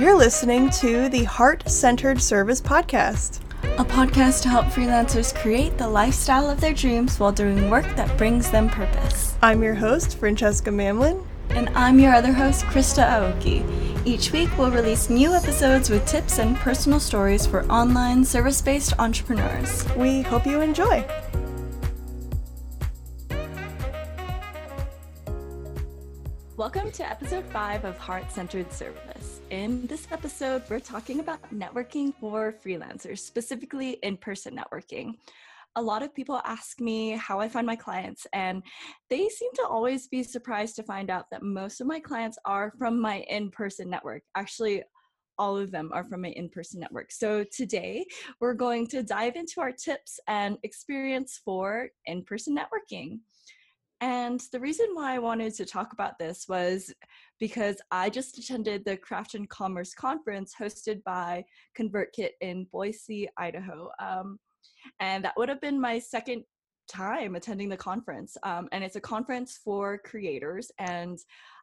You're listening to the Heart Centered Service Podcast, a podcast to help freelancers create the lifestyle of their dreams while doing work that brings them purpose. I'm your host, Francesca Mamlin. And I'm your other host, Krista Aoki. Each week, we'll release new episodes with tips and personal stories for online service based entrepreneurs. We hope you enjoy. Welcome to episode five of Heart Centered Service. In this episode, we're talking about networking for freelancers, specifically in person networking a lot of people ask me how I find my clients, and they seem to always be surprised to find out that most of my clients are from my in person network. Actually, all of them are from my in person network. So today we're going to dive into our tips and experience for in person networking. And the reason why I wanted to talk about this was because I just attended the Craft and Commerce conference hosted by ConvertKit in Boise, Idaho. Um, and that would have been my second time attending the conference. Um, and it's a conference for creators, and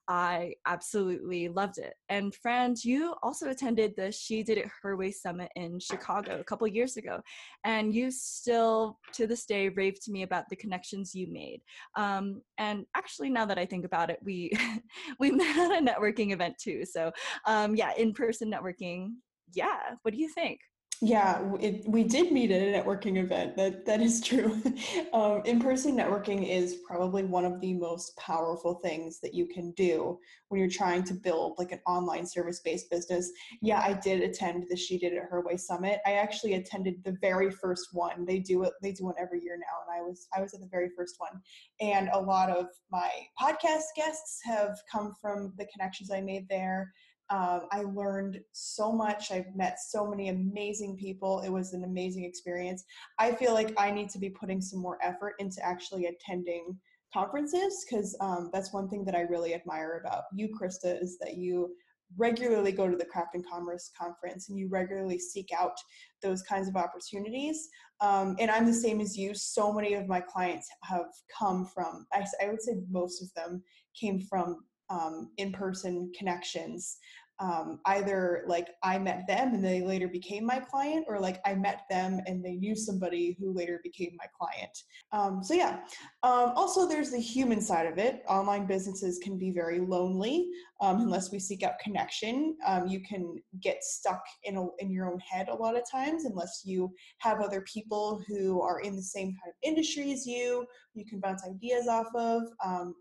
I absolutely loved it. And Fran, you also attended the She Did It Her Way Summit in Chicago a couple years ago, and you still, to this day, rave to me about the connections you made. Um, and actually, now that I think about it, we we met at a networking event too. So um, yeah, in person networking. Yeah, what do you think? Yeah, it, we did meet at a networking event. That that is true. um, in-person networking is probably one of the most powerful things that you can do when you're trying to build like an online service-based business. Yeah, I did attend the She Did It Her Way Summit. I actually attended the very first one. They do it. They do one every year now, and I was I was at the very first one. And a lot of my podcast guests have come from the connections I made there. Um, I learned so much. I've met so many amazing people. It was an amazing experience. I feel like I need to be putting some more effort into actually attending conferences because um, that's one thing that I really admire about you, Krista, is that you regularly go to the Craft and Commerce conference and you regularly seek out those kinds of opportunities. Um, and I'm the same as you. So many of my clients have come from, I, I would say most of them came from um, in-person connections um, either like i met them and they later became my client or like i met them and they knew somebody who later became my client. Um, so yeah um, also there's the human side of it. Online businesses can be very lonely um, unless we seek out connection. Um, you can get stuck in, a, in your own head a lot of times unless you have other people who are in the same kind of industry as you you can bounce ideas off of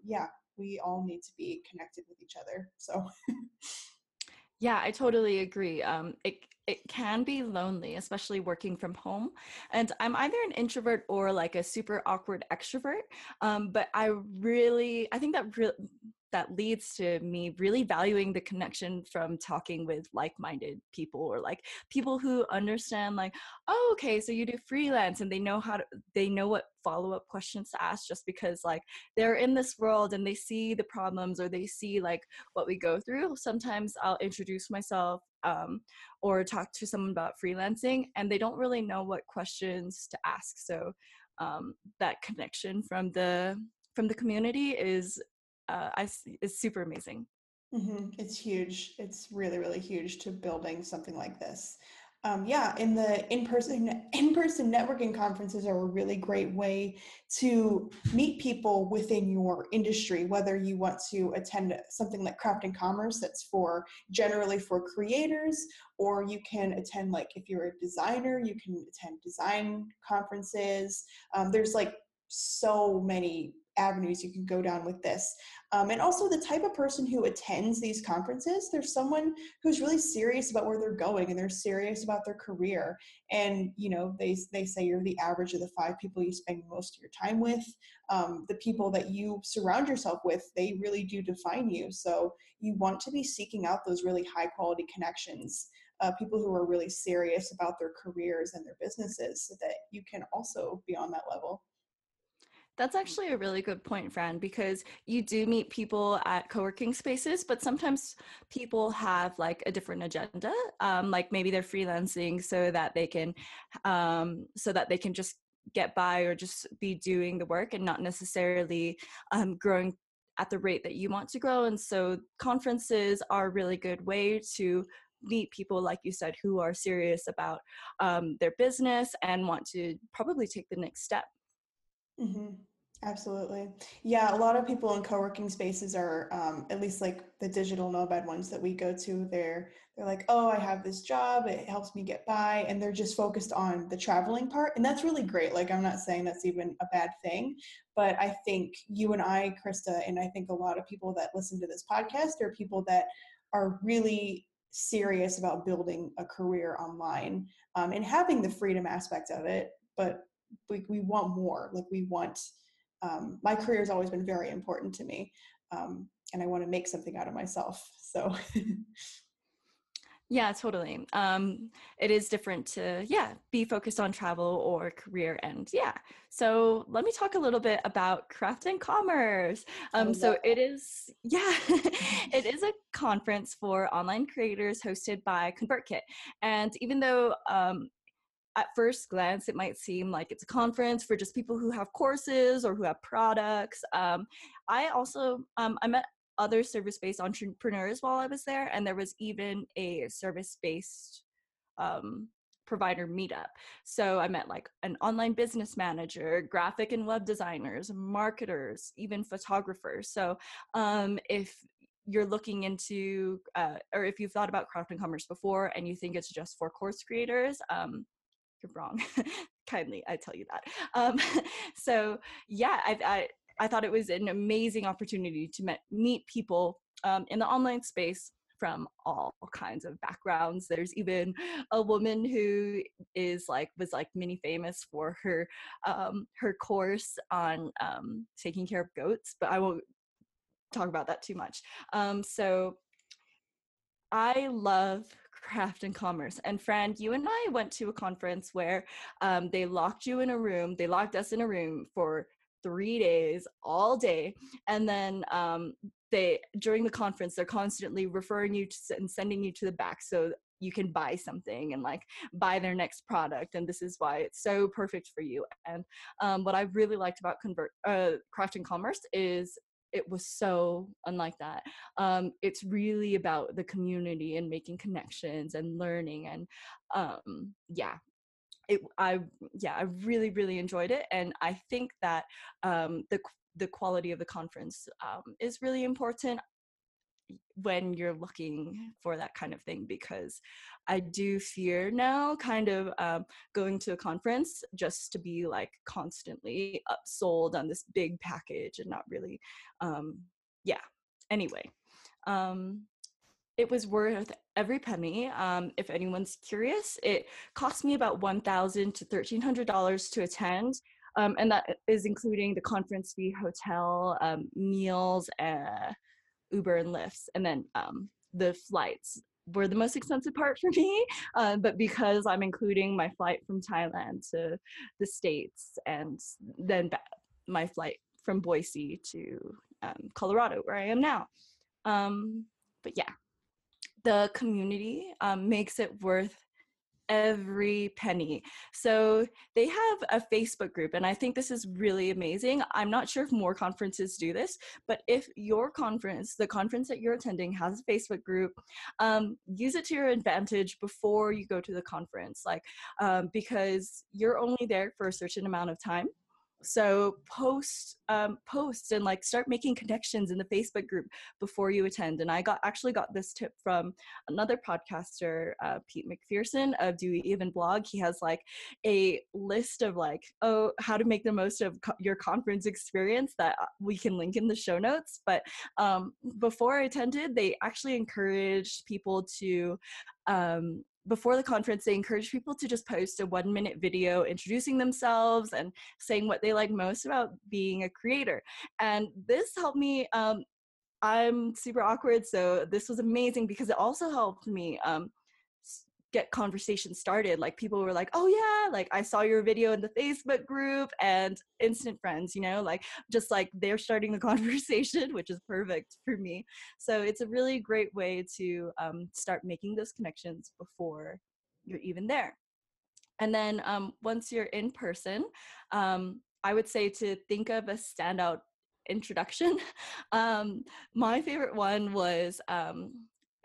yeah we all need to be connected with each other. So Yeah, I totally agree. Um, it it can be lonely, especially working from home. And I'm either an introvert or like a super awkward extrovert. Um, but I really, I think that that leads to me really valuing the connection from talking with like-minded people or like people who understand like oh okay so you do freelance and they know how to they know what follow-up questions to ask just because like they're in this world and they see the problems or they see like what we go through sometimes i'll introduce myself um, or talk to someone about freelancing and they don't really know what questions to ask so um, that connection from the from the community is uh, I, is super amazing. Mm-hmm. It's huge. It's really, really huge to building something like this. Um, yeah, in the in-person in-person networking conferences are a really great way to meet people within your industry. Whether you want to attend something like Craft and Commerce, that's for generally for creators, or you can attend like if you're a designer, you can attend design conferences. Um, there's like so many avenues you can go down with this. Um, and also the type of person who attends these conferences, there's someone who's really serious about where they're going and they're serious about their career. And, you know, they, they say you're the average of the five people you spend most of your time with. Um, the people that you surround yourself with, they really do define you. So you want to be seeking out those really high quality connections. Uh, people who are really serious about their careers and their businesses so that you can also be on that level. That's actually a really good point, Fran, because you do meet people at co-working spaces, but sometimes people have like a different agenda. Um, like maybe they're freelancing so that they can, um, so that they can just get by or just be doing the work and not necessarily um, growing at the rate that you want to grow. And so conferences are a really good way to meet people, like you said, who are serious about um, their business and want to probably take the next step. Mm-hmm. Absolutely. Yeah, a lot of people in co-working spaces are um, at least like the digital nomad ones that we go to, they're they're like, "Oh, I have this job, it helps me get by." And they're just focused on the traveling part, and that's really great. Like I'm not saying that's even a bad thing, but I think you and I, Krista, and I think a lot of people that listen to this podcast are people that are really serious about building a career online um, and having the freedom aspect of it, but we, we want more. Like we want um, my career has always been very important to me um, and i want to make something out of myself so yeah totally um, it is different to yeah be focused on travel or career and yeah so let me talk a little bit about craft and commerce um, so it is yeah it is a conference for online creators hosted by convertkit and even though um, at first glance, it might seem like it's a conference for just people who have courses or who have products. Um, I also um, I met other service-based entrepreneurs while I was there, and there was even a service-based um, provider meetup. So I met like an online business manager, graphic and web designers, marketers, even photographers. So um, if you're looking into, uh, or if you've thought about craft and commerce before and you think it's just for course creators, um, you're wrong. Kindly, I tell you that. Um, so yeah, I, I, I thought it was an amazing opportunity to met, meet people um, in the online space from all kinds of backgrounds. There's even a woman who is like was like mini famous for her um, her course on um, taking care of goats, but I won't talk about that too much. Um, so I love craft and commerce. And Fran, you and I went to a conference where um, they locked you in a room, they locked us in a room for three days, all day. And then um, they, during the conference, they're constantly referring you to and sending you to the back so you can buy something and like buy their next product and this is why it's so perfect for you and um, what i really liked about convert uh, craft and commerce is it was so unlike that. Um, it's really about the community and making connections and learning and um, yeah. It, I yeah I really really enjoyed it and I think that um, the the quality of the conference um, is really important when you're looking for that kind of thing because I do fear now kind of um, going to a conference just to be like constantly upsold on this big package and not really, um, yeah. Anyway, um, it was worth every penny. Um, if anyone's curious, it cost me about one thousand to thirteen hundred dollars to attend, um, and that is including the conference fee, hotel, um, meals, uh, Uber and Lyfts, and then um, the flights were the most expensive part for me. Uh, but because I'm including my flight from Thailand to the States and then my flight from Boise to um, Colorado, where I am now. Um, but yeah, the community um, makes it worth every penny. So they have a Facebook group, and I think this is really amazing. I'm not sure if more conferences do this, but if your conference, the conference that you're attending, has a Facebook group, um, use it to your advantage before you go to the conference, like um, because you're only there for a certain amount of time so post um, post and like start making connections in the facebook group before you attend and i got actually got this tip from another podcaster uh, pete mcpherson of do you even blog. He has like a list of like oh how to make the most of co- your conference experience that uh, we can link in the show notes but um, before i attended they actually encouraged people to um, before the conference, they encourage people to just post a one minute video introducing themselves and saying what they like most about being a creator. And this helped me. Um, I'm super awkward, so this was amazing because it also helped me um, get conversation started like people were like oh yeah like i saw your video in the facebook group and instant friends you know like just like they're starting the conversation which is perfect for me. So it's a really great way to um, start making those connections before you're even there. And then um, once you're in person um, i would say to think of a standout introduction um, my favorite one was um,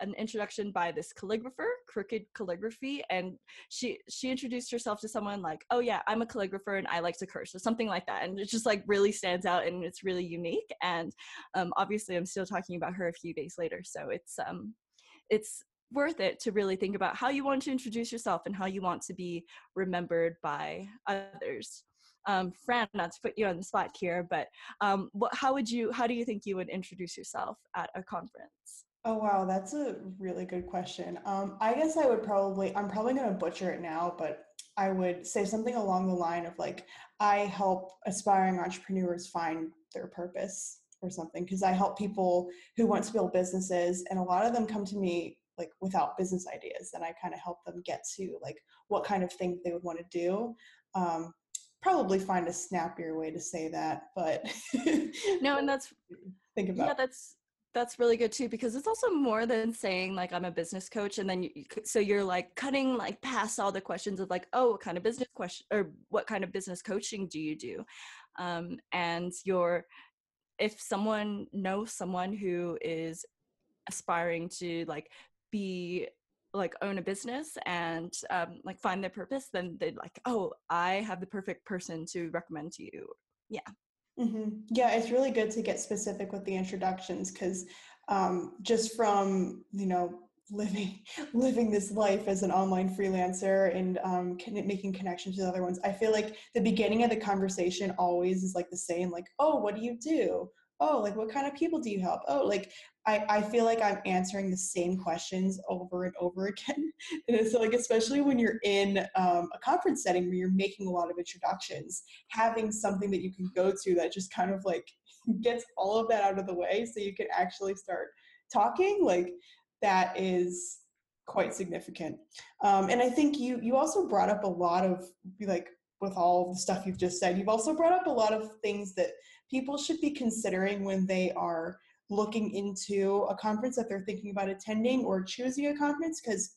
an introduction by this calligrapher, Crooked Calligraphy, and she she introduced herself to someone like, "Oh yeah, I'm a calligrapher and I like to curse," or something like that, and it just like really stands out and it's really unique. And um, obviously, I'm still talking about her a few days later, so it's um, it's worth it to really think about how you want to introduce yourself and how you want to be remembered by others um, Fran, not to put you on the spot here, but um, what, how would you, how do you think you would introduce yourself at a conference? Oh wow, that's a really good question. Um, I guess I would probably, I'm probably going to butcher it now, but I would say something along the line of like, I help aspiring entrepreneurs find their purpose or something because I help people who want to build businesses, and a lot of them come to me like without business ideas, and I kind of help them get to like what kind of thing they would want to do. Um, probably find a snappier way to say that, but no, and that's think about yeah, that's that's really good too because it's also more than saying like i'm a business coach and then you, so you're like cutting like past all the questions of like oh what kind of business question or what kind of business coaching do you do? Um, and you're if someone knows someone who is aspiring to like be like own a business and um, like find their purpose then they'd like oh i have the perfect person to recommend to you. Yeah mm-hmm. yeah it's really good to get specific with the introductions because um, just from you know living living this life as an online freelancer and um, making connections with other ones i feel like the beginning of the conversation always is like the same like oh what do you do oh like what kind of people do you help oh like I, I feel like I'm answering the same questions over and over again. And it's like, especially when you're in um, a conference setting where you're making a lot of introductions, having something that you can go to that just kind of like gets all of that out of the way so you can actually start talking, like that is quite significant. Um, and I think you you also brought up a lot of like with all the stuff you've just said, you've also brought up a lot of things that people should be considering when they are looking into a conference that they're thinking about attending or choosing a conference because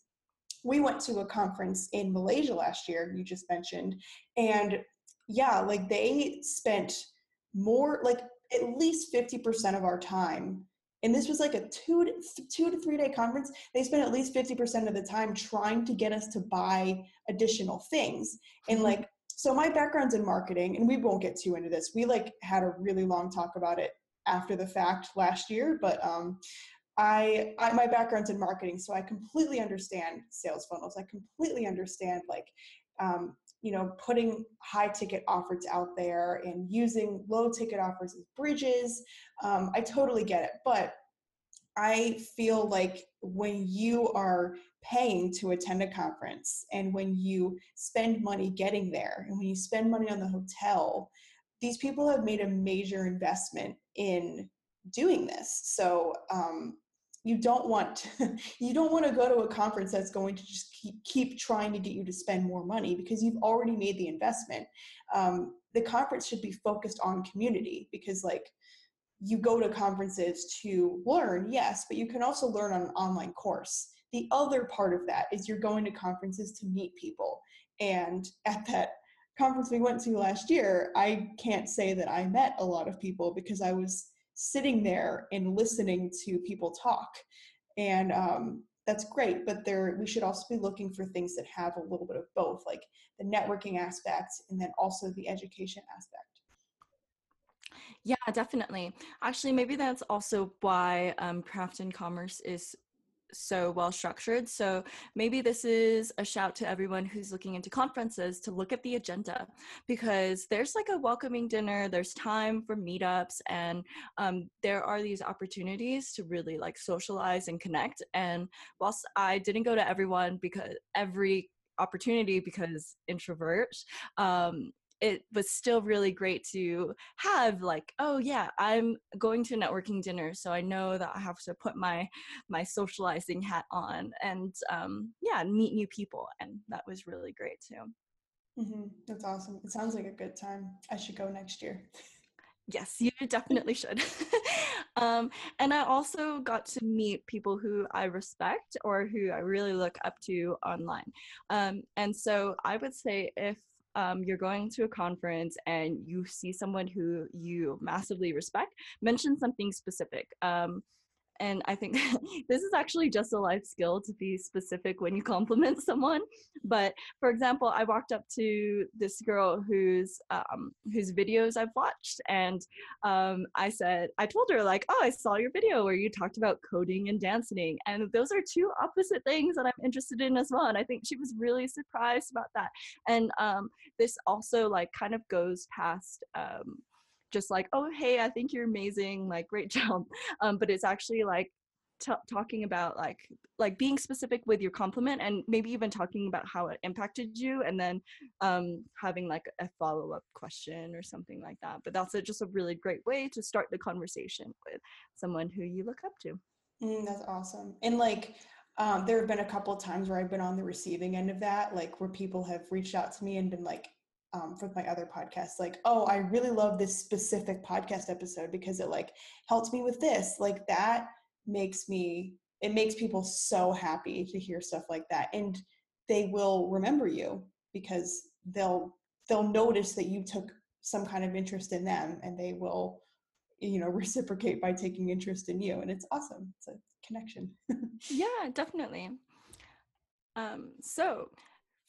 we went to a conference in Malaysia last year, you just mentioned, and yeah, like they spent more, like at least 50% of our time. And this was like a two to, two to three day conference. They spent at least 50% of the time trying to get us to buy additional things. And mm-hmm. like, so my background's in marketing, and we won't get too into this. We like had a really long talk about it after the fact last year, but um, I, I, my background's in marketing, so I completely understand sales funnels. I completely understand like um, you know putting high ticket offers out there and using low ticket offers as bridges. Um, I totally get it, but I feel like when you are paying to attend a conference and when you spend money getting there and when you spend money on the hotel these people have made a major investment in doing this. So um, you don't want to, you don't want to go to a conference that's going to just keep keep trying to get you to spend more money because you've already made the investment. Um, the conference should be focused on community because like you go to conferences to learn, yes, but you can also learn on an online course. The other part of that is you're going to conferences to meet people. And at that conference we went to last year, I can't say that I met a lot of people because I was sitting there and listening to people talk. And um, that's great, but there we should also be looking for things that have a little bit of both, like the networking aspect and then also the education aspect. Yeah, definitely. Actually, maybe that's also why um, craft and commerce is so well structured. So maybe this is a shout to everyone who's looking into conferences to look at the agenda because there's like a welcoming dinner, there's time for meetups, and um, there are these opportunities to really like socialize and connect. And whilst I didn't go to everyone because every opportunity because introvert um, it was still really great to have like oh yeah i'm going to a networking dinner so i know that i have to put my my socializing hat on and um, yeah meet new people and that was really great too. Mm-hmm. that's awesome. It sounds like a good time. I should go next year. Yes you definitely should. Um, and i also got to meet people who i respect or who i really look up to online. Um, and so i would say if um, you're going to a conference and you see someone who you massively respect, mention something specific. Um, and I think this is actually just a life skill to be specific when you compliment someone. But for example, I walked up to this girl whose um, whose videos I've watched, and um, I said, I told her like, "Oh, I saw your video where you talked about coding and dancing, and those are two opposite things that I'm interested in as well." And I think she was really surprised about that. And um, this also like kind of goes past. Um, just like oh hey i think you're amazing like great job um, but it's actually like t- talking about like like being specific with your compliment and maybe even talking about how it impacted you and then um, having like a follow-up question or something like that but that's a, just a really great way to start the conversation with someone who you look up to. Mm, that's awesome and like um, there have been a couple of times where i've been on the receiving end of that like where people have reached out to me and been like um, my other podcasts like oh i really love this specific podcast episode because it like helps me with this. Like that makes me it makes people so happy to hear stuff like that and they will remember you because they'll they'll notice that you took some kind of interest in them and they will you know reciprocate by taking interest in you and it's awesome. It's a connection. Yeah definitely. Um so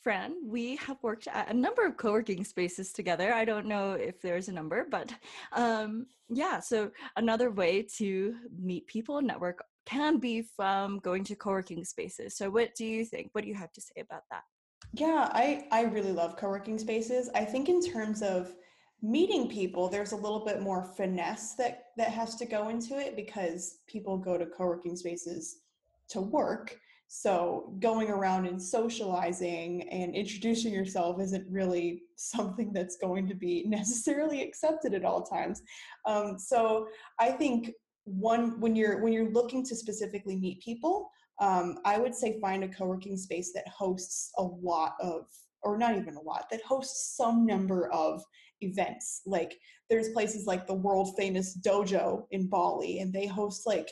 Fran, we have worked at a number of co-working spaces together. I don't know if there's a number, but um, yeah. So another way to meet people, and network, can be from going to co-working spaces. So what do you think? What do you have to say about that? Yeah, I I really love co-working spaces. I think in terms of meeting people, there's a little bit more finesse that that has to go into it because people go to co-working spaces to work so going around and socializing and introducing yourself isn't really something that's going to be necessarily accepted at all times. Um, so I think one when you're when you're looking to specifically meet people, um, I would say find a co-working space that hosts a lot of or not even a lot that hosts some number of events like there's places like the world famous dojo in bali and they host like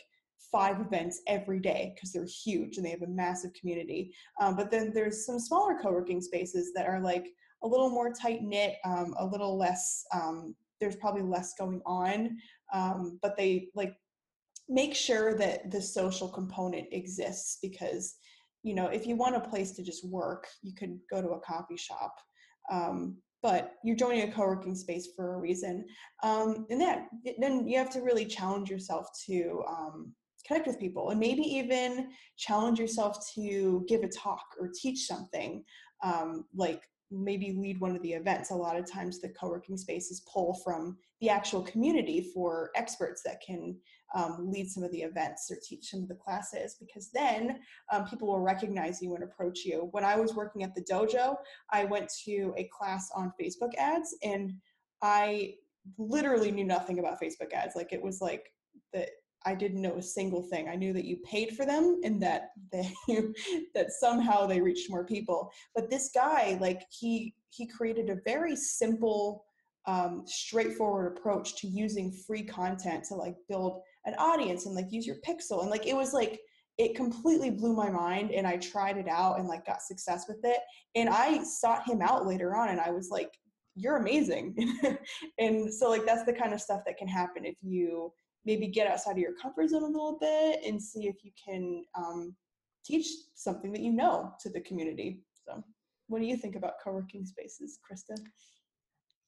five events every day because they're huge and they have a massive community. Um, but then there's some smaller co-working spaces that are like a little more tight knit, um, a little less. Um, there's probably less going on, um, but they like make sure that the social component exists because you know if you want a place to just work, you could go to a coffee shop. Um, but you're joining a co-working space for a reason um, and that then you have to really challenge yourself to um, connect with people and maybe even challenge yourself to give a talk or teach something um, like maybe lead one of the events. A lot of times the co-working spaces pull from the actual community for experts that can um, lead some of the events or teach some of the classes because then um, people will recognize you and approach you. When i was working at the dojo i went to a class on facebook ads and i literally knew nothing about facebook ads. Like it was like the I didn't know a single thing. I knew that you paid for them and that they that somehow they reached more people. But this guy, like he he created a very simple, um, straightforward approach to using free content to like build an audience and like use your pixel and like it was like it completely blew my mind and I tried it out and like got success with it. And I sought him out later on and I was like, you're amazing. and so like that's the kind of stuff that can happen if you maybe get outside of your comfort zone a little bit and see if you can um, teach something that you know to the community. So, what do you think about co working spaces, Krista?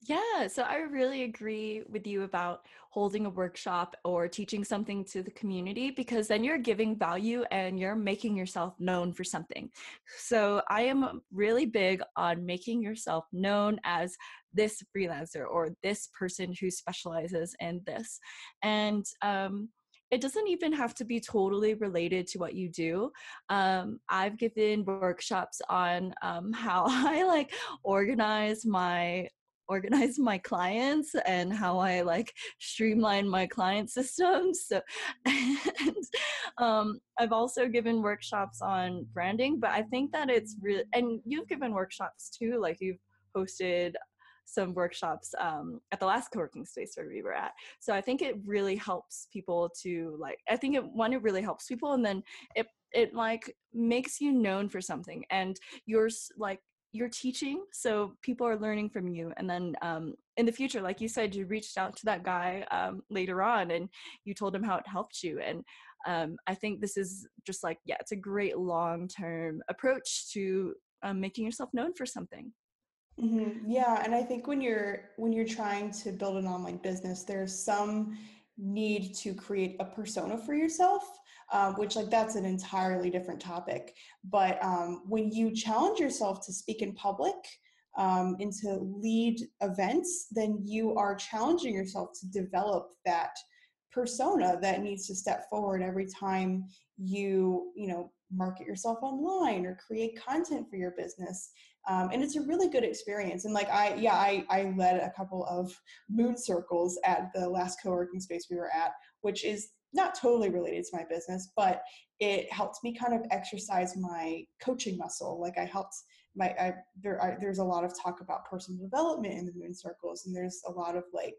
Yeah, so I really agree with you about holding a workshop or teaching something to the community because then you're giving value and you're making yourself known for something. So I am really big on making yourself known as this freelancer or this person who specializes in this. And um, it doesn't even have to be totally related to what you do. Um, I've given workshops on um, how I like organize my organize my clients and how I like streamline my client systems. So, and um, I've also given workshops on branding, but I think that it's really, and you've given workshops too, like you've hosted some workshops um, at the last co-working space where we were at. So I think it really helps people to like. I think it one it really helps people, and then it it like makes you known for something, and you're like you're teaching so people are learning from you and then um, in the future like you said you reached out to that guy um, later on and you told him how it helped you and um, i think this is just like yeah it's a great long term approach to um, making yourself known for something Mm-hmm. Yeah, and I think when you're when you're trying to build an online business, there's some need to create a persona for yourself, um, which like that's an entirely different topic. But um, when you challenge yourself to speak in public um, and to lead events, then you are challenging yourself to develop that persona that needs to step forward every time you you know market yourself online or create content for your business um, and it's a really good experience and like i yeah I, I led a couple of moon circles at the last co-working space we were at which is not totally related to my business but it helped me kind of exercise my coaching muscle. Like i helped my I, there I, there's a lot of talk about personal development in the moon circles and there's a lot of like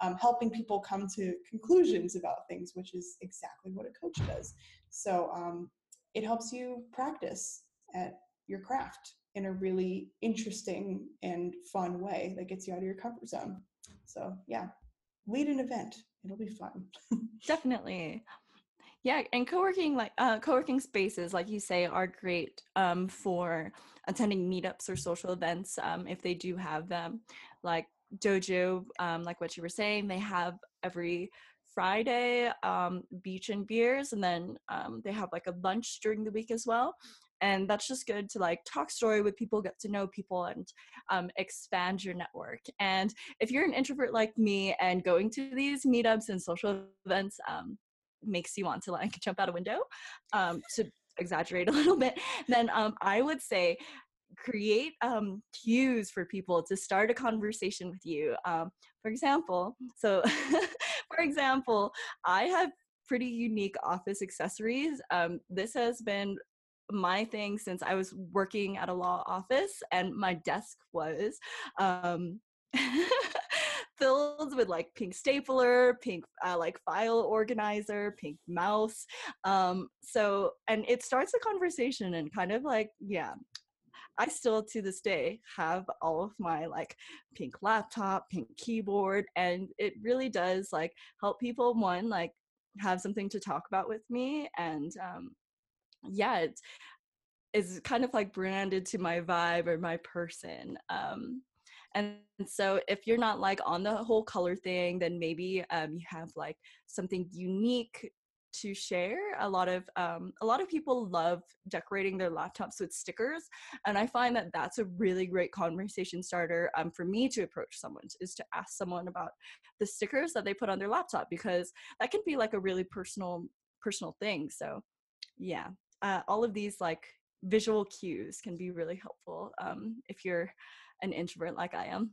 um, helping people come to conclusions about things which is exactly what a coach does. So um, it helps you practice at your craft in a really interesting and fun way that gets you out of your comfort zone. So, yeah, lead an event. It'll be fun. Definitely. Yeah, and co-working like uh, co-working spaces, like you say, are great um, for attending meetups or social events um, if they do have them. Like Dojo, um, like what you were saying, they have every Friday um, beach and beers, and then um, they have like a lunch during the week as well and that's just good to like talk story with people get to know people and um, expand your network and if you're an introvert like me and going to these meetups and social events um, makes you want to like jump out a window um, to exaggerate a little bit then um, i would say create um, cues for people to start a conversation with you um, for example so for example i have pretty unique office accessories. Um, this has been my thing since I was working at a law office and my desk was um, filled with like pink stapler, pink uh, like file organizer, pink mouse. Um, so, and it starts a conversation and kind of like, yeah, I still to this day have all of my like pink laptop, pink keyboard, and it really does like help people one like have something to talk about with me and um, yeah, is kind of like branded to my vibe or my person. Um, and so if you're not like on the whole color thing, then maybe um, you have like something unique to share a lot of um, a lot of people love decorating their laptops with stickers and i find that that's a really great conversation starter um, for me to approach someone is to ask someone about the stickers that they put on their laptop because that can be like a really personal personal thing so yeah uh, all of these like visual cues can be really helpful um, if you're an introvert like I am.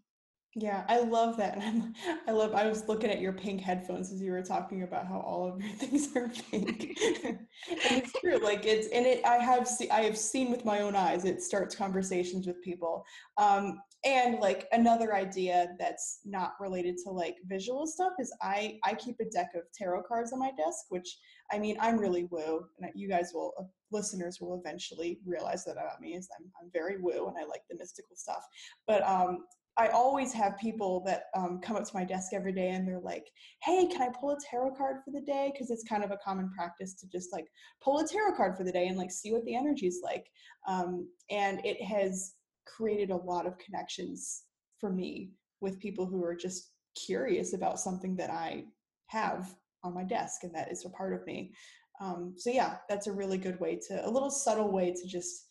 Yeah, I love that. And I'm, I love, I was looking at your pink headphones as you were talking about how all of your things are pink. and it's true. Like it's, and it, I have, see, I have seen with my own eyes, it starts conversations with people. Um, and like another idea that's not related to like visual stuff is I, I keep a deck of tarot cards on my desk, which I mean, I'm really woo and you guys will, uh, listeners will eventually realize that about me is I'm, I'm very woo and I like the mystical stuff. But um, I always have people that um, come up to my desk every day and they're like, hey, can I pull a tarot card for the day? Because it's kind of a common practice to just like pull a tarot card for the day and like see what the energy is like. Um, and it has created a lot of connections for me with people who are just curious about something that I have on my desk and that is a part of me. Um, so yeah, that's a really good way to, a little subtle way to just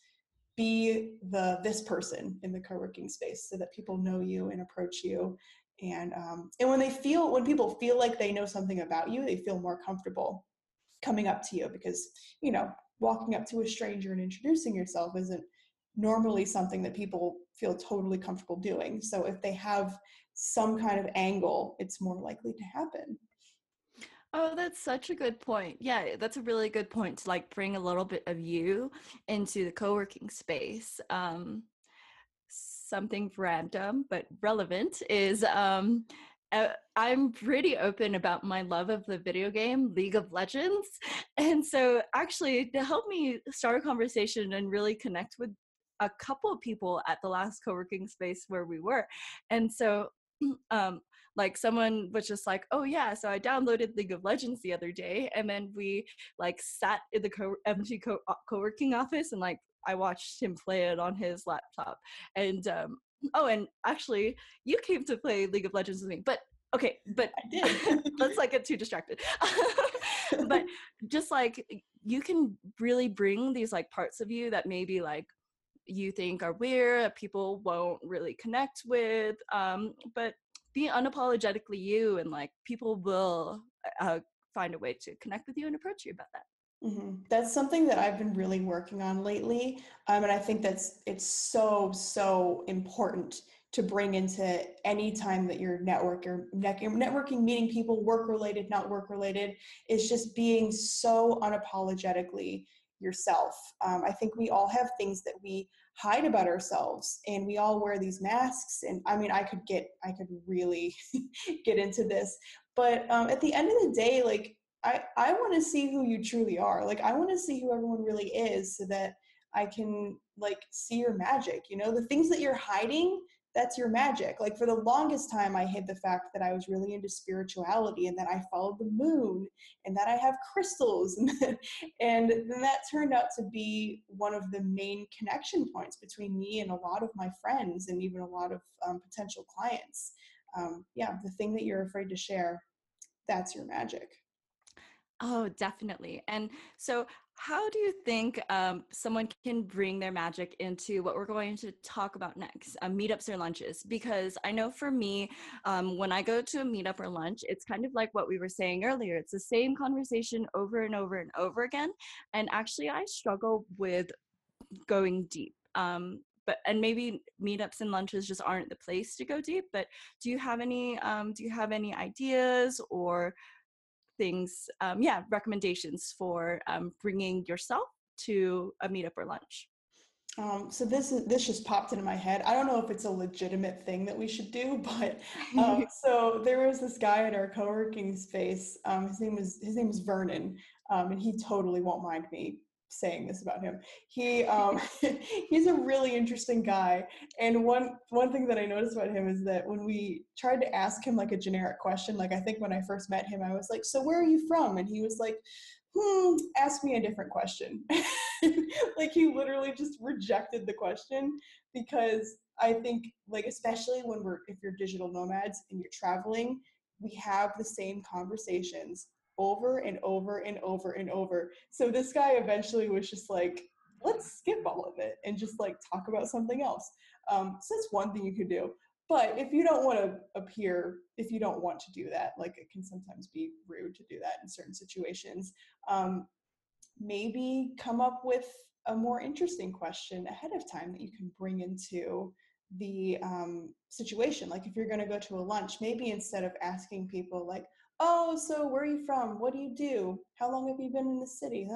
be the this person in the co-working space so that people know you and approach you. And um, and when they feel when people feel like they know something about you they feel more comfortable coming up to you because you know walking up to a stranger and introducing yourself isn't normally something that people feel totally comfortable doing. So if they have some kind of angle it's more likely to happen Oh, that's such a good point. Yeah, that's a really good point to like bring a little bit of you into the co-working space. Um, something random but relevant is um, uh, I'm pretty open about my love of the video game League of Legends. And so, actually, to help me start a conversation and really connect with a couple of people at the last co working space where we were. And so, um, like someone was just like, "Oh yeah, so I downloaded League of Legends the other day," and then we like sat in the co- empty co- co-working office and like I watched him play it on his laptop. And um, oh, and actually, you came to play League of Legends with me, but okay, but I did. let's not get too distracted. but just like you can really bring these like parts of you that maybe like you think are weird, people won't really connect with, um, but be unapologetically you, and like people will uh, find a way to connect with you and approach you about that. Mm-hmm. That's something that I've been really working on lately, um, and I think that's it's so so important to bring into any time that you're network or networking, meeting people, work related, not work related, is just being so unapologetically yourself. Um, I think we all have things that we hide about ourselves, and we all wear these masks. And I mean, I could get, I could really get into this, but um, at the end of the day, like I, I want to see who you truly are. Like I want to see who everyone really is so that I can like see your magic. You know, the things that you're hiding, that's your magic. Like for the longest time I hid the fact that I was really into spirituality and that I followed the moon and that I have crystals and and then that turned out to be one of the main connection points between me and a lot of my friends and even a lot of um, potential clients. Um, yeah, the thing that you're afraid to share, that's your magic. Oh, definitely. And so, how do you think um, someone can bring their magic into what we're going to talk about next uh, meetups or lunches? Because I know for me, um, when I go to a meetup or lunch, it's kind of like what we were saying earlier. It's the same conversation over and over and over again. And actually, I struggle with going deep. Um, but and maybe meetups and lunches just aren't the place to go deep. But do you have any? Um, do you have any ideas or things, um, yeah, recommendations for um, bringing yourself to a meetup or lunch? Um, so this is this just popped into my head. I don't know if it's a legitimate thing that we should do, but um, so there was this guy at our co-working space. Um, his name was his name was Vernon, um, and he totally won't mind me saying this about him. He um, he's a really interesting guy, and one one thing that I noticed about him is that when we tried to ask him like a generic question, like I think when I first met him, I was like, "So where are you from?" and he was like, "Hmm, ask me a different question." like he literally just rejected the question because I think like especially when we're if you're digital nomads and you're traveling, we have the same conversations over and over and over and over. So this guy eventually was just like, let's skip all of it and just like talk about something else. Um, so that's one thing you could do. But if you don't want to appear, if you don't want to do that, like it can sometimes be rude to do that in certain situations, um, maybe come up with a more interesting question ahead of time that you can bring into the um, situation. Like if you're going to go to a lunch, maybe instead of asking people like, oh, so where are you from? What do you do? How long have you been in the city?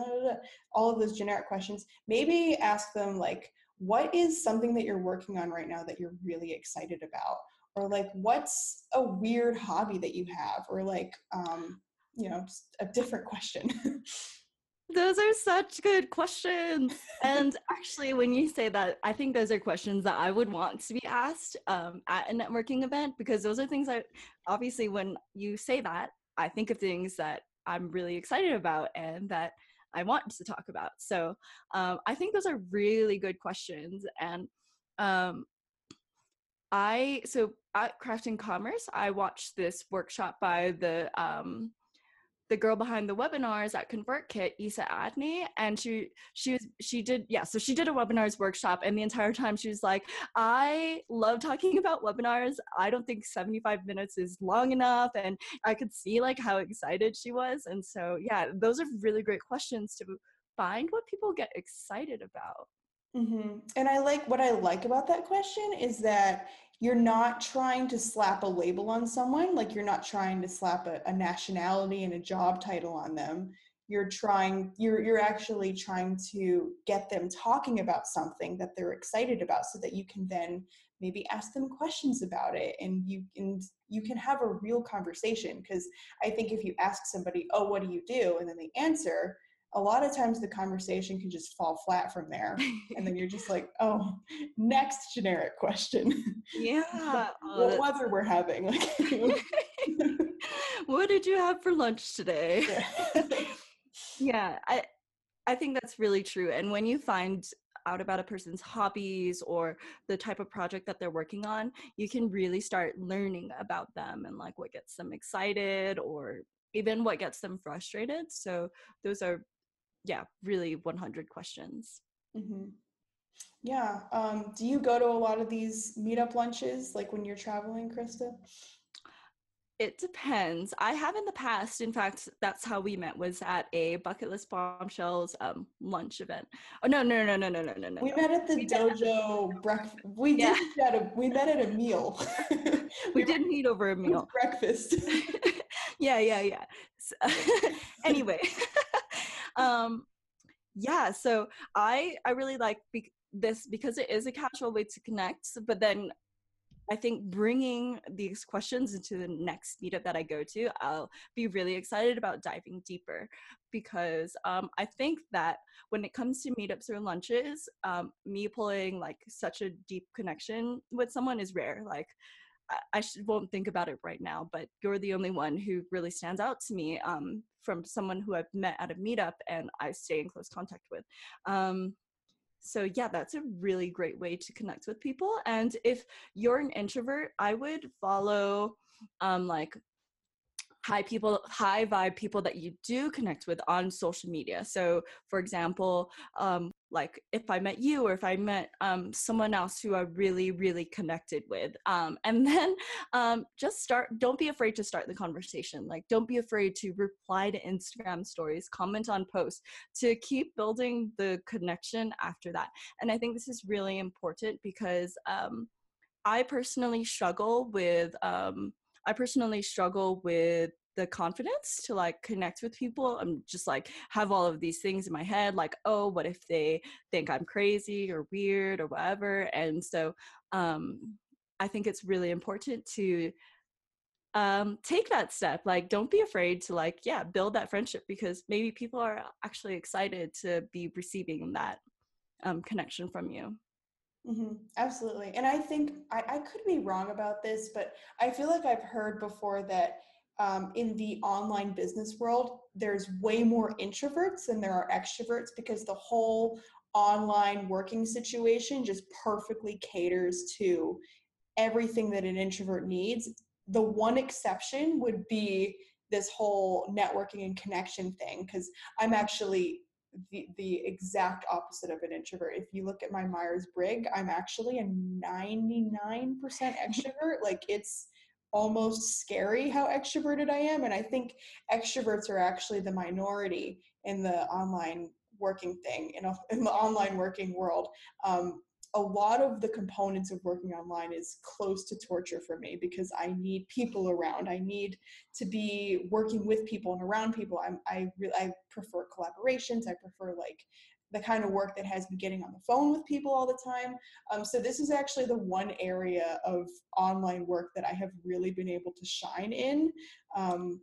All of those generic questions. Maybe ask them like, what is something that you're working on right now that you're really excited about? Or like, what's a weird hobby that you have? Or like, um, you know, a different question. Those are such good questions. and actually, when you say that, I think those are questions that I would want to be asked um, at a networking event because those are things that, obviously, when you say that, I think of things that I'm really excited about and that I want to talk about. So um, I think those are really good questions. And um, I, so at Craft and Commerce, I watched this workshop by the, um, the girl behind the webinars at ConvertKit, Isa Adney, and she she was she did yeah, so she did a webinars workshop, and the entire time she was like, I love talking about webinars. I don't think 75 minutes is long enough, and I could see like how excited she was, and so yeah, those are really great questions to find what people get excited about. Mm-hmm. And I like what I like about that question is that you're not trying to slap a label on someone, like you're not trying to slap a, a nationality and a job title on them. You're trying, you're you're actually trying to get them talking about something that they're excited about, so that you can then maybe ask them questions about it, and you can you can have a real conversation. Because I think if you ask somebody, "Oh, what do you do?" and then they answer, a lot of times the conversation can just fall flat from there. And then you're just like oh next generic question. Yeah. Oh, what weather we're having like what did you have for lunch today? Yeah. yeah i i think that's really true. And when you find out about a person's hobbies or the type of project that they're working on, you can really start learning about them and like what gets them excited or even what gets them frustrated. So those are, yeah, really 100 questions. Mm-hmm. Yeah. Um, do you go to a lot of these meetup lunches, like when you're traveling, Krista? It depends. I have in the past. In fact, that's how we met. Was at a bucket list bombshells um, lunch event. Oh no, no, no, no, no, no, no, no. We met at the we dojo breakfast. We yeah. did at a. We met at a meal. we, we did meet over a meal. Breakfast. yeah, yeah, yeah. So, anyway, um, yeah. So I I really like be- this because it is a casual way to connect. But then I think bringing these questions into the next meetup that I go to, I'll be really excited about diving deeper because um, I think that when it comes to meetups or lunches, um, me pulling like such a deep connection with someone is rare. Like, I, should, won't think about it right now, but you're the only one who really stands out to me um, from someone who I've met at a meetup and I stay in close contact with. Um, so yeah that's a really great way to connect with people and if you're an introvert i would follow um like high people high vibe people that you do connect with on social media so for example um, like if i met you or if i met um, someone else who i really really connected with um, and then um, just start don't be afraid to start the conversation. Like don't be afraid to reply to instagram stories comment on posts to keep building the connection after that. And i think this is really important because um, i personally struggle with um, I personally struggle with the confidence to like connect with people. I'm just like have all of these things in my head, like, oh, what if they think I'm crazy or weird or whatever? And so um, I think it's really important to um, take that step. Like, don't be afraid to like, yeah, build that friendship because maybe people are actually excited to be receiving that um, connection from you. Mm-hmm. Absolutely. And I think I, I could be wrong about this, but I feel like I've heard before that um, in the online business world, there's way more introverts than there are extroverts because the whole online working situation just perfectly caters to everything that an introvert needs. The one exception would be this whole networking and connection thing because I'm actually the, the exact opposite of an introvert. If you look at my Myers Briggs, I'm actually a 99% extrovert. like it's almost scary how extroverted I am. And I think extroverts are actually the minority in the online working thing, in, a, in the online working world. Um, a lot of the components of working online is close to torture for me because I need people around. I need to be working with people and around people. I'm, I really I prefer collaborations. I prefer like the kind of work that has me getting on the phone with people all the time. Um, so this is actually the one area of online work that I have really been able to shine in. Um,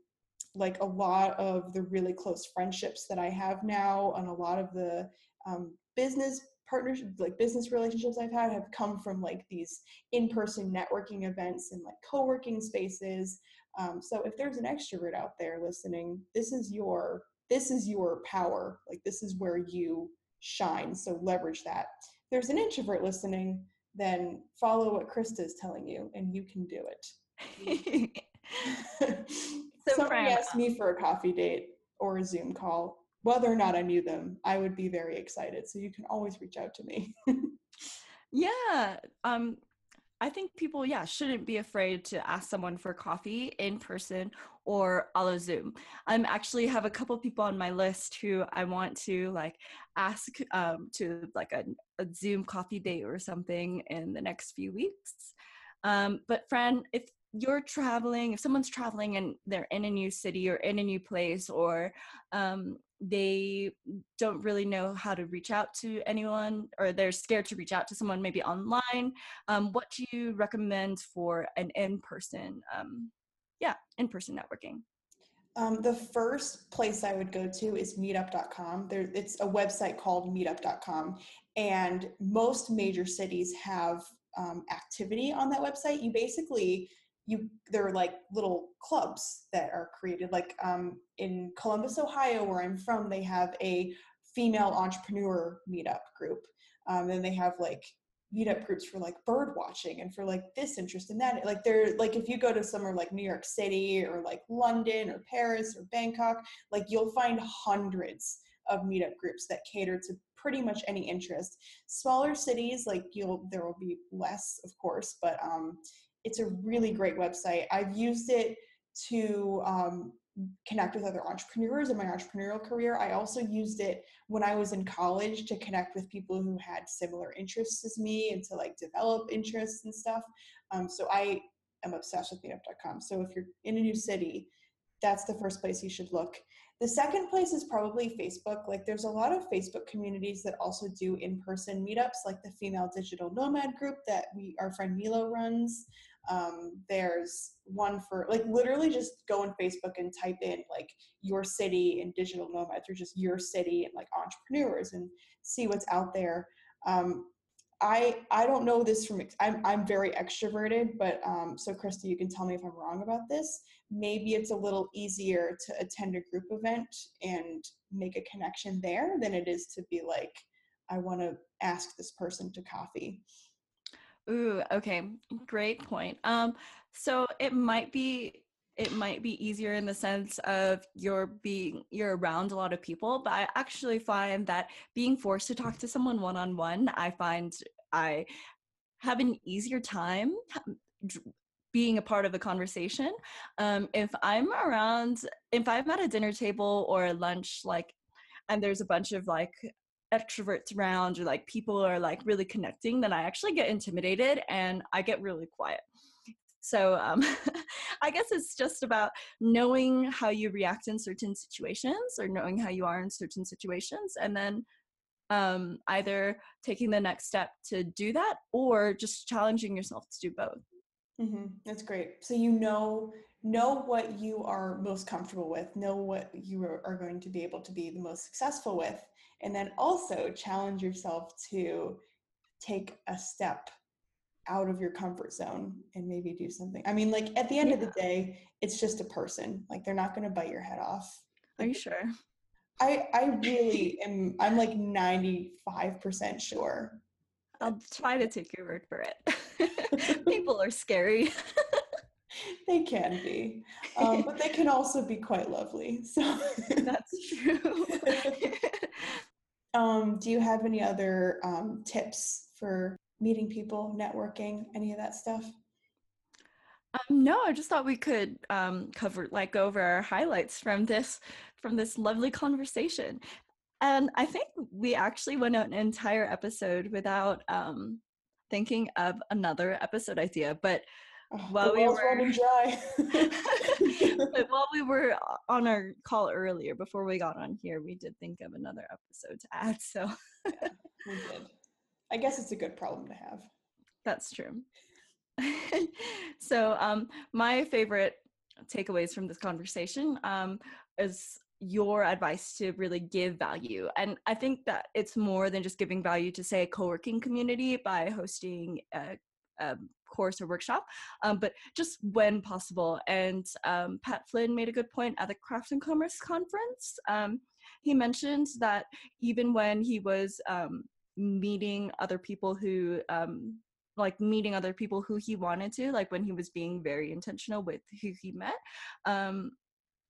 like a lot of the really close friendships that I have now, and a lot of the um, business partnerships, like business relationships I've had, have come from like these in-person networking events and like co-working spaces. Um, so if there's an extrovert out there listening, this is your this is your power. Like this is where you shine. So leverage that. If there's an introvert listening, then follow what Krista is telling you and you can do it. so Somebody asked me for a coffee date or a Zoom call. Whether or not I knew them, I would be very excited. So you can always reach out to me. yeah. Um, I think people, yeah, shouldn't be afraid to ask someone for coffee in person or a la Zoom. I am actually have a couple people on my list who I want to like ask um, to like a, a Zoom coffee date or something in the next few weeks. Um, but Fran, if you're traveling, if someone's traveling and they're in a new city or in a new place, or um, they don't really know how to reach out to anyone or they're scared to reach out to someone maybe online um, what do you recommend for an in-person um, yeah in-person networking Um, the first place I would go to is meetup.com. There, it's a website called meetup.com, and most major cities have um, activity on that website. You basically you there are like little clubs that are created. Like um, in Columbus, Ohio, where I'm from, they have a female entrepreneur meetup group. Um, then they have like meetup groups for like bird watching and for like this interest and that like they're like if you go to somewhere like new york city or like london or paris or bangkok like you'll find hundreds of meetup groups that cater to pretty much any interest smaller cities like you'll there will be less of course but um it's a really great website i've used it to um, connect with other entrepreneurs in my entrepreneurial career. I also used it when I was in college to connect with people who had similar interests as me and to like develop interests and stuff. Um, so I am obsessed with meetup.com. So if you're in a new city, that's the first place you should look. The second place is probably Facebook. Like there's a lot of Facebook communities that also do in-person meetups, like the Female Digital Nomad group that we our friend Milo runs. Um, there's one for like literally just go on Facebook and type in like your city and digital nomads or just your city and like entrepreneurs and see what's out there. Um, I I don't know this from I'm I'm very extroverted, but um, so Krista, you can tell me if I'm wrong about this. Maybe it's a little easier to attend a group event and make a connection there than it is to be like, I want to ask this person to coffee. Ooh, okay. Great point. Um, so it might be it might be easier in the sense of you're being you're around a lot of people, but I actually find that being forced to talk to someone one on one, I find I have an easier time being a part of a conversation. Um, if I'm around, if I'm at a dinner table or a lunch, like, and there's a bunch of like extroverts around or like people are like really connecting, then I actually get intimidated and I get really quiet. So um, I guess it's just about knowing how you react in certain situations or knowing how you are in certain situations and then um, either taking the next step to do that or just challenging yourself to do both. Mm-hmm. That's great. So you know know what you are most comfortable with, know what you are going to be able to be the most successful with, and then also challenge yourself to take a step out of your comfort zone and maybe do something. I mean, like at the end yeah. of the day, it's just a person. Like they're not going to bite your head off. Are you sure? I I really am. I'm like 95 percent sure. I'll try to take your word for it. People are scary. They can be, um, but they can also be quite lovely. So that's true. Um, do you have any other um, tips for meeting people, networking, any of that stuff? Um, no, I just thought we could um, cover like go over our highlights from this from this lovely conversation. And I think we actually went out an entire episode without um, thinking of another episode idea, but Oh, while we were but while we were on our call earlier, before we got on here, we did think of another episode to add. So yeah, we did. I guess it's a good problem to have. That's true. so um, my favorite takeaways from this conversation um, is your advice to really give value and i think that it's more than just giving value to say a co-working community by hosting a, a course or workshop, um, but just when possible. And um, Pat Flynn made a good point at the Craft and Commerce conference. Um, he mentioned that even when he was um, meeting other people who um, like meeting other people who he wanted to like when he was being very intentional with who he met um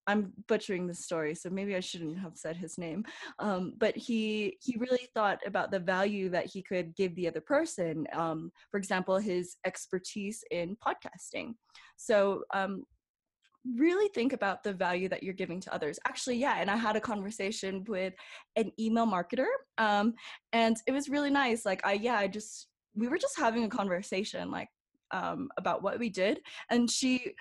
I'm butchering the story, so maybe I shouldn't have said his name. Um, but he he really thought about the value that he could give the other person. Um, for example, his expertise in podcasting. So um, really think about the value that you're giving to others. Actually, yeah, and I had a conversation with an email marketer, um, and it was really nice. Like, I yeah, I just we were just having a conversation like um, about what we did, and she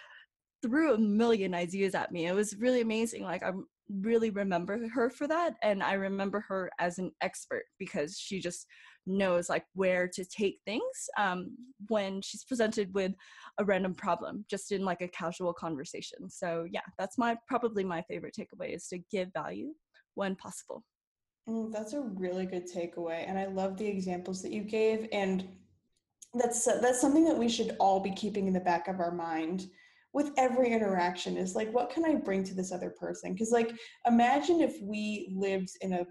threw a million ideas at me. It was really amazing. Like I'm really remember her for that and i remember her as an expert because she just knows like where to take things um, when she's presented with a random problem just in like a casual conversation so yeah that's my probably my favorite takeaway is to give value when possible mm, that's a really good takeaway and i love the examples that you gave and that's that's something that we should all be keeping in the back of our mind with every interaction is like what can i bring to this other person? Because like imagine if we lived in a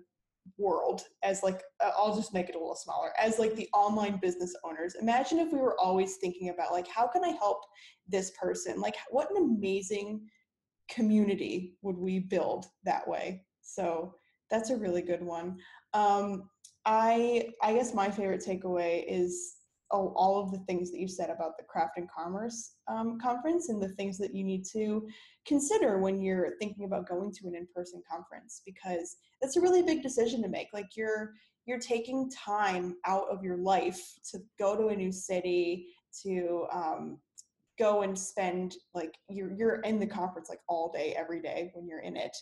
world as like uh, i'll just make it a little smaller as like the online business owners. Imagine if we were always thinking about like how can i help this person? Like what an amazing community would we build that way? So that's a really good one. Um, i i guess my favorite takeaway is all, all of the things that you said about the craft and commerce um, conference and the things that you need to consider when you're thinking about going to an in-person conference because that's a really big decision to make. Like you're you're taking time out of your life to go to a new city to um, go and spend like you're you're in the conference like all day every day when you're in it.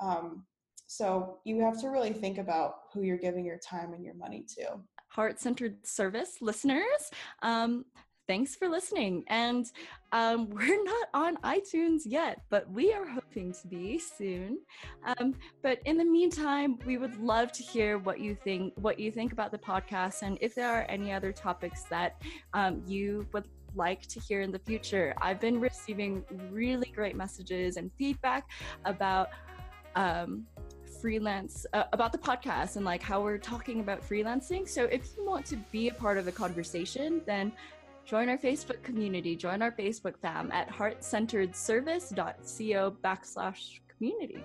Um, so you have to really think about who you're giving your time and your money to heart centered service listeners. Um, thanks for listening. And um, we're not on iTunes yet, but we are hoping to be soon. Um, but in the meantime, we would love to hear what you think, what you think about the podcast, and if there are any other topics that um, you would like to hear in the future. I've been receiving really great messages and feedback about um, freelance uh, about the podcast and like how we're talking about freelancing. So if you want to be a part of the conversation, then join our Facebook community, join our Facebook fam at heartcenteredservice.co backslash community.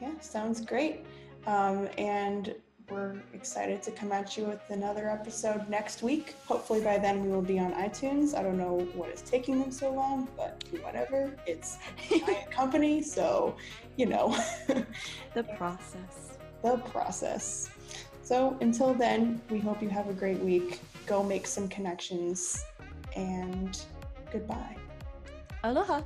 Yeah, sounds great. Um, and we're excited to come at you with another episode next week. Hopefully, by then we will be on iTunes. I don't know what is taking them so long, but whatever. It's a giant company, so you know. the process. The process. So until then, we hope you have a great week. Go make some connections, and goodbye. Aloha.